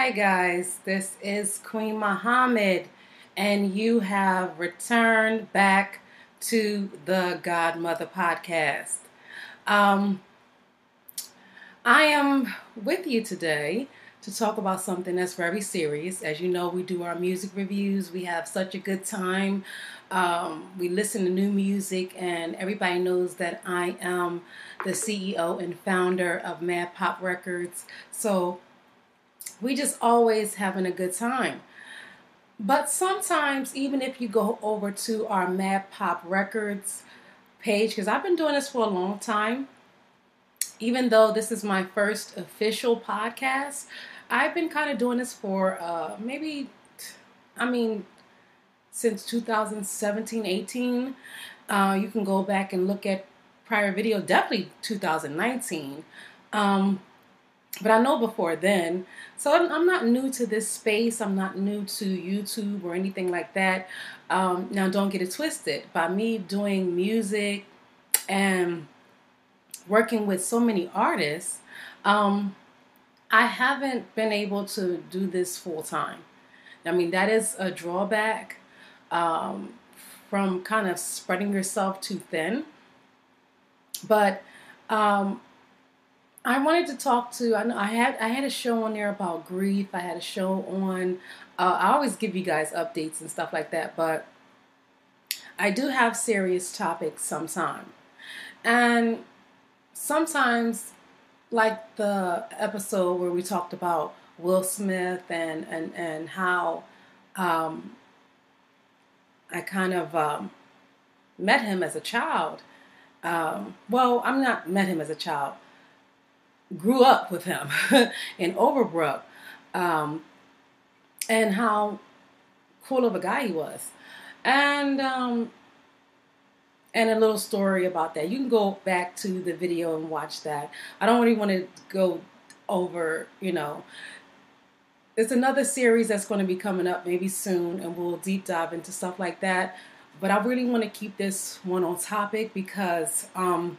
Hi, guys. This is Queen Muhammad, and you have returned back to the Godmother podcast. Um, I am with you today to talk about something that's very serious. As you know, we do our music reviews, we have such a good time. Um, we listen to new music, and everybody knows that I am the CEO and founder of Mad Pop Records. So, we just always having a good time. But sometimes, even if you go over to our Mad Pop Records page, because I've been doing this for a long time, even though this is my first official podcast, I've been kind of doing this for uh, maybe, I mean, since 2017 18. Uh, you can go back and look at prior video, definitely 2019. Um, but I know before then. So I'm, I'm, not new to this space. I'm not new to YouTube or anything like that. Um, now, don't get it twisted. By me doing music and working with so many artists, um, I haven't been able to do this full time. I mean, that is a drawback um, from kind of spreading yourself too thin. But um, I wanted to talk to. I had I had a show on there about grief. I had a show on. Uh, I always give you guys updates and stuff like that, but I do have serious topics sometimes, and sometimes, like the episode where we talked about Will Smith and and and how um, I kind of um, met him as a child. Um, well, I'm not met him as a child grew up with him in Overbrook, um, and how cool of a guy he was, and um, and a little story about that. You can go back to the video and watch that. I don't really want to go over, you know. It's another series that's going to be coming up maybe soon, and we'll deep dive into stuff like that. But I really want to keep this one on topic because, um,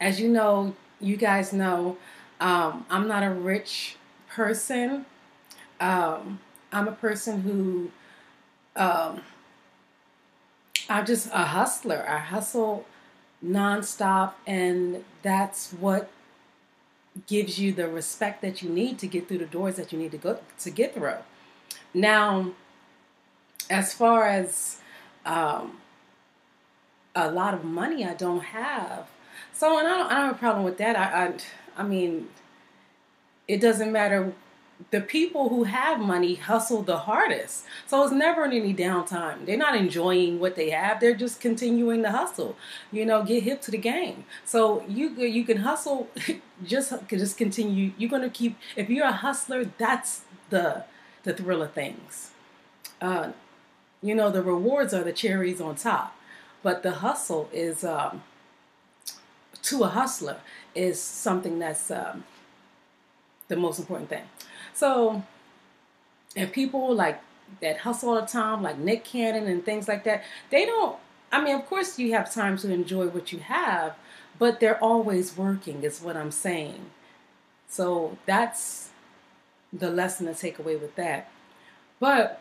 as you know, you guys know um, I'm not a rich person. Um, I'm a person who um, I'm just a hustler. I hustle nonstop, and that's what gives you the respect that you need to get through the doors that you need to go to get through. Now, as far as um, a lot of money I don't have, so, and I don't, I don't have a problem with that. I, I, I mean, it doesn't matter. The people who have money hustle the hardest. So it's never any downtime. They're not enjoying what they have. They're just continuing to hustle. You know, get hip to the game. So you you can hustle, just just continue. You're gonna keep. If you're a hustler, that's the the thrill of things. Uh, you know, the rewards are the cherries on top, but the hustle is. Um, to a hustler is something that's um, the most important thing. So, and people like that hustle all the time, like Nick Cannon and things like that, they don't. I mean, of course, you have time to enjoy what you have, but they're always working, is what I'm saying. So that's the lesson to take away with that. But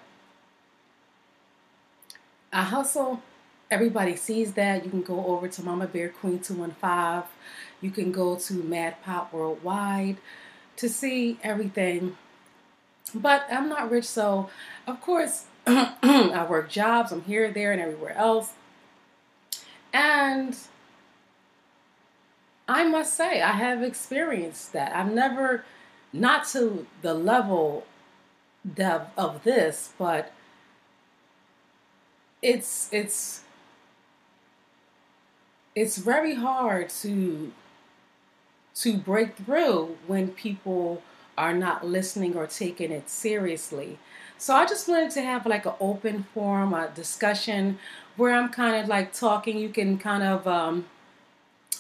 I hustle everybody sees that. You can go over to Mama Bear Queen 215. You can go to Mad Pop Worldwide to see everything. But I'm not rich, so of course I work jobs. I'm here, there, and everywhere else. And I must say, I have experienced that. I've never, not to the level of, this, but it's it's it's very hard to to break through when people are not listening or taking it seriously. So I just wanted to have like an open forum, a discussion where I'm kind of like talking. You can kind of um,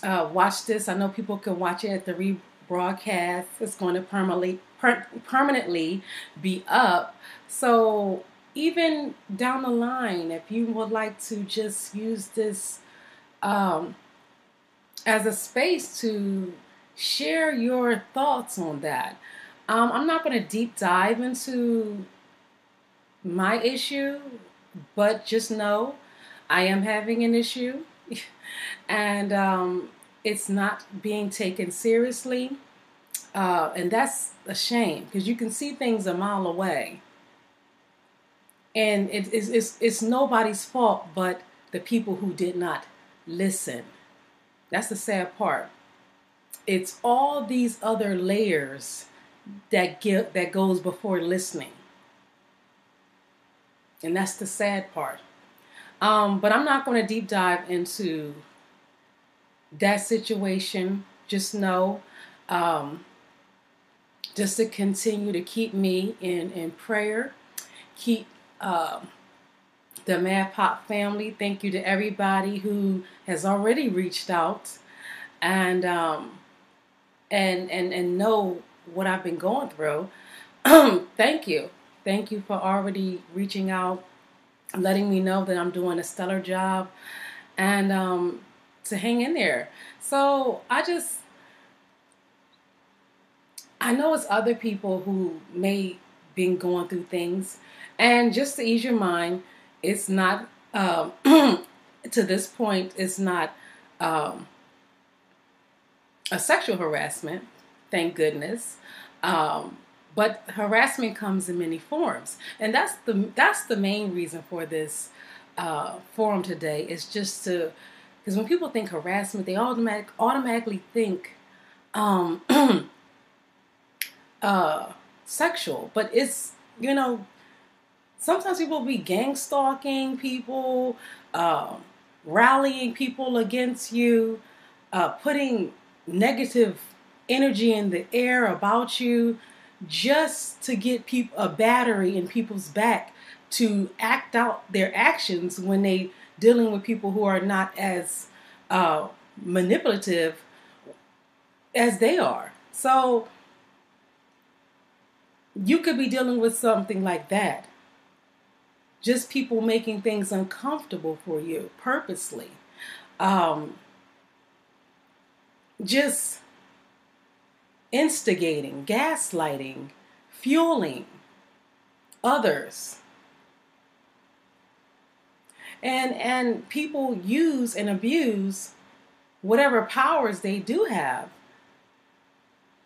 uh, watch this. I know people can watch it at the rebroadcast. It's going to permanently per- permanently be up. So even down the line, if you would like to just use this um, as a space to share your thoughts on that. Um, I'm not going to deep dive into my issue, but just know I am having an issue, and um, it's not being taken seriously. Uh, and that's a shame because you can see things a mile away. And it, it's, it's, it's nobody's fault but the people who did not listen. That's the sad part. It's all these other layers that get that goes before listening. And that's the sad part. Um, but I'm not going to deep dive into that situation. Just know, um, just to continue to keep me in, in prayer, keep uh, the Mad Pop family. Thank you to everybody who has already reached out and um, and and and know what I've been going through. Thank you. Thank you for already reaching out, letting me know that I'm doing a stellar job, and um, to hang in there. So I just, I know it's other people who may been going through things, and just to ease your mind, it's not um, to this point. It's not um, a sexual harassment, thank goodness. Um, but harassment comes in many forms, and that's the that's the main reason for this uh, forum today. Is just to because when people think harassment, they automatic automatically think um, uh, sexual, but it's you know sometimes people will be gang stalking people, uh, rallying people against you, uh, putting negative energy in the air about you just to get people a battery in people's back to act out their actions when they dealing with people who are not as uh, manipulative as they are. So you could be dealing with something like that. Just people making things uncomfortable for you purposely. Um, just instigating, gaslighting, fueling others. And and people use and abuse whatever powers they do have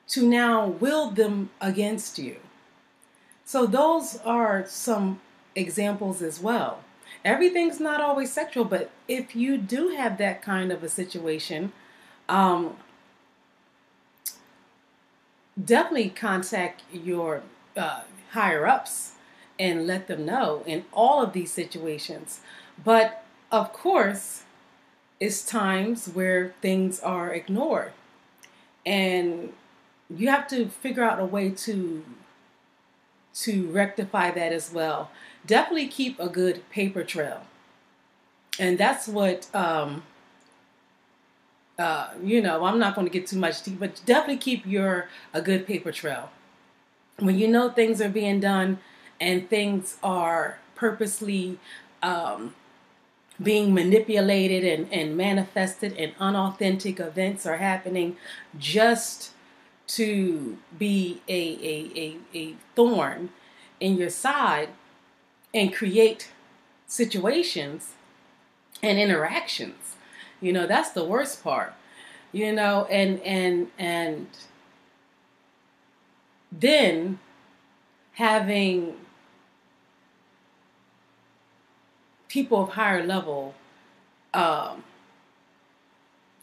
to now wield them against you. So those are some examples as well. Everything's not always sexual, but if you do have that kind of a situation, um, definitely contact your uh, higher ups and let them know in all of these situations. But of course, it's times where things are ignored. And you have to figure out a way to to rectify that as well. Definitely keep a good paper trail. And that's what um, uh, you know, I'm not going to get too much deep, but definitely keep your a good paper trail. When you know things are being done and things are purposely um, being manipulated and, and manifested and unauthentic events are happening just to be a, a, a, a thorn in your side and create situations and interactions you know, that's the worst part. You know, and and and then having people of higher level um,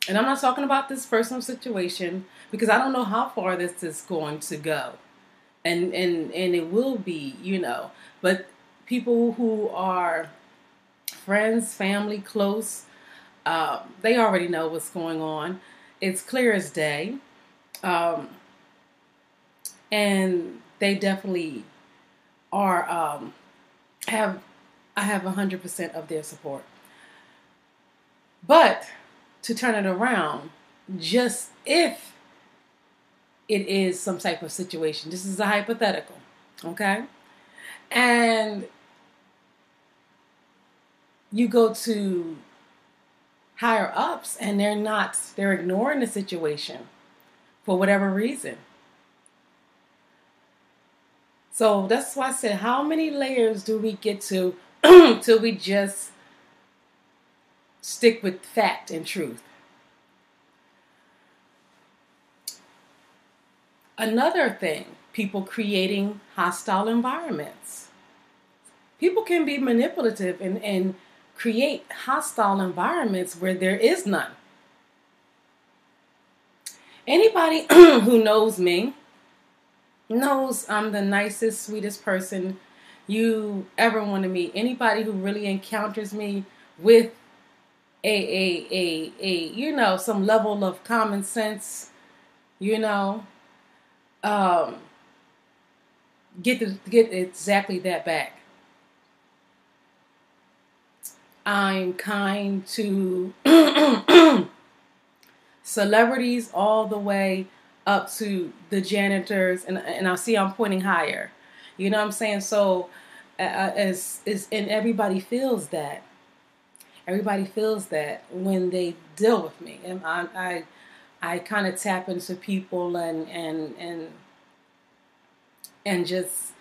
and I'm not talking about this personal situation because I don't know how far this is going to go. And and and it will be, you know, but people who are friends, family, close, um, they already know what's going on. It's clear as day. Um, and they definitely are um, have I have 100% of their support. But to turn it around, just if it is some type of situation, this is a hypothetical, okay? And you go to higher ups and they're not, they're ignoring the situation for whatever reason. So that's why I said, how many layers do we get to till we just stick with fact and truth? Another thing, people creating hostile environments. People can be manipulative and, and create hostile environments where there is none. Anybody who knows me knows I'm the nicest, sweetest person you ever want to meet. Anybody who really encounters me with a a a a you know some level of common sense, you know, um, get the, get exactly that back. I'm kind to celebrities all the way up to the janitors, and and I see I'm pointing higher. You know what I'm saying? So, uh, as is, and everybody feels that. Everybody feels that when they deal with me, and I, I, I kind of tap into people and and and and just,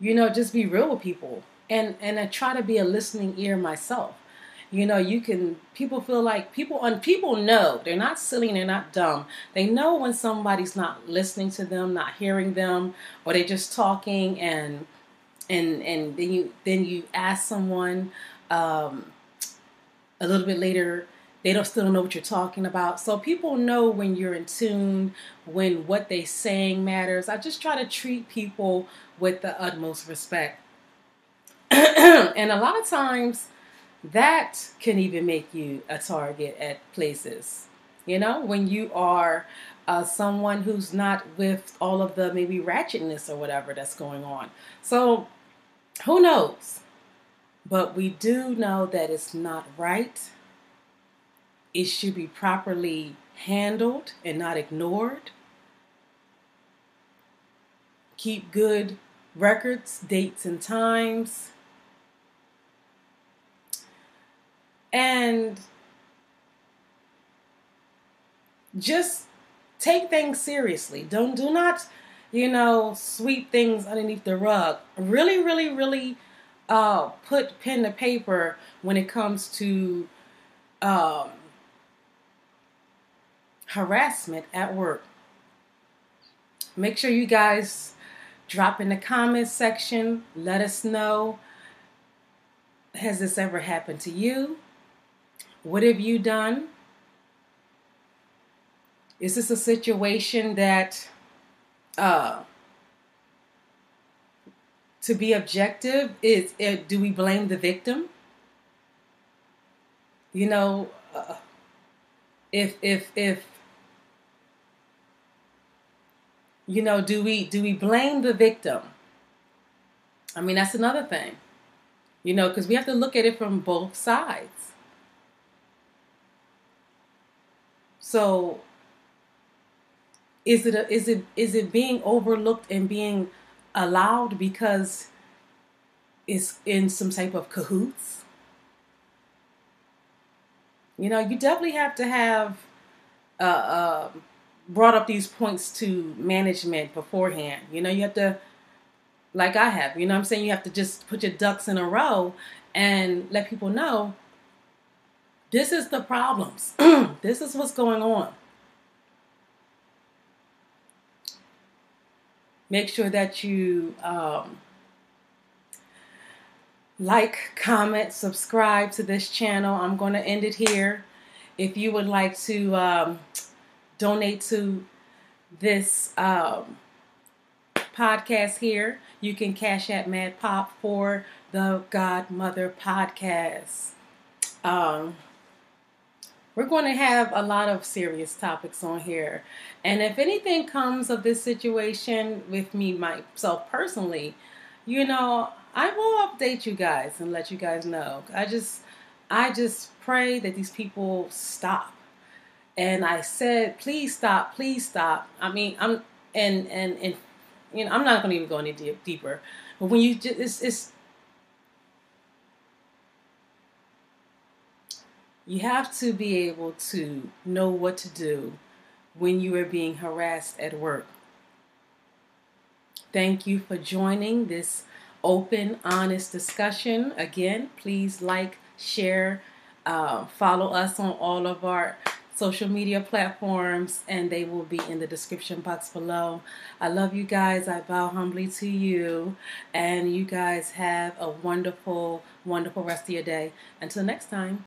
you know, just be real with people, and and I try to be a listening ear myself. You know you can people feel like people and people know they're not silly they're not dumb. They know when somebody's not listening to them not hearing them or they're just talking and and and then you then you ask someone um, a little bit later they don't still know what you're talking about. So people know when you're in tune when what they're saying matters. I just try to treat people with the utmost respect and a lot of times that can even make you a target at places. You know, when you are uh, someone who's not with all of the maybe ratchetness or whatever that's going on. So, who knows? But we do know that it's not right. It should be properly handled and not ignored. Keep good records, dates, and times and just take things seriously. Don't do not, you know, sweep things underneath the rug. Really, really, really uh, put pen to paper when it comes to um, harassment at work. Make sure you guys drop in the comments section. Let us know. Has this ever happened to you? What have you done? Is this a situation that, uh, to be objective, is uh, do we blame the victim? You know, uh, if if if you know, do we do we blame the victim? I mean, that's another thing. You know, because we have to look at it from both sides. So is it a, is it is it being overlooked and being allowed because it's in some type of cahoots? You know, you definitely have to have uh, uh, brought up these points to management beforehand. You know, you have to, like I have, you know I'm saying? You have to just put your ducks in a row and let people know this is the problems. this is what's going on. Make sure that you um, like, comment, subscribe to this channel. I'm going to end it here. If you would like to um, donate to this um, podcast here, you can cash at Mad Pop for the Godmother podcast. Um, we're going to have a lot of serious topics on here. And if anything comes of this situation with me myself personally, you know, I will update you guys and let you guys know. I just I just pray that these people stop. And I said, please stop, please stop. I mean, I'm and and and you know, I'm not going to even go any deep, deeper. But when you just it's, it's You have to be able to know what to do when you are being harassed at work. Thank you for joining this open, honest discussion. Again, please like, share, uh, follow us on all of our social media platforms, and they will be in the description box below. I love you guys. I bow humbly to you, and you guys have a wonderful, wonderful rest of your day. Until next time.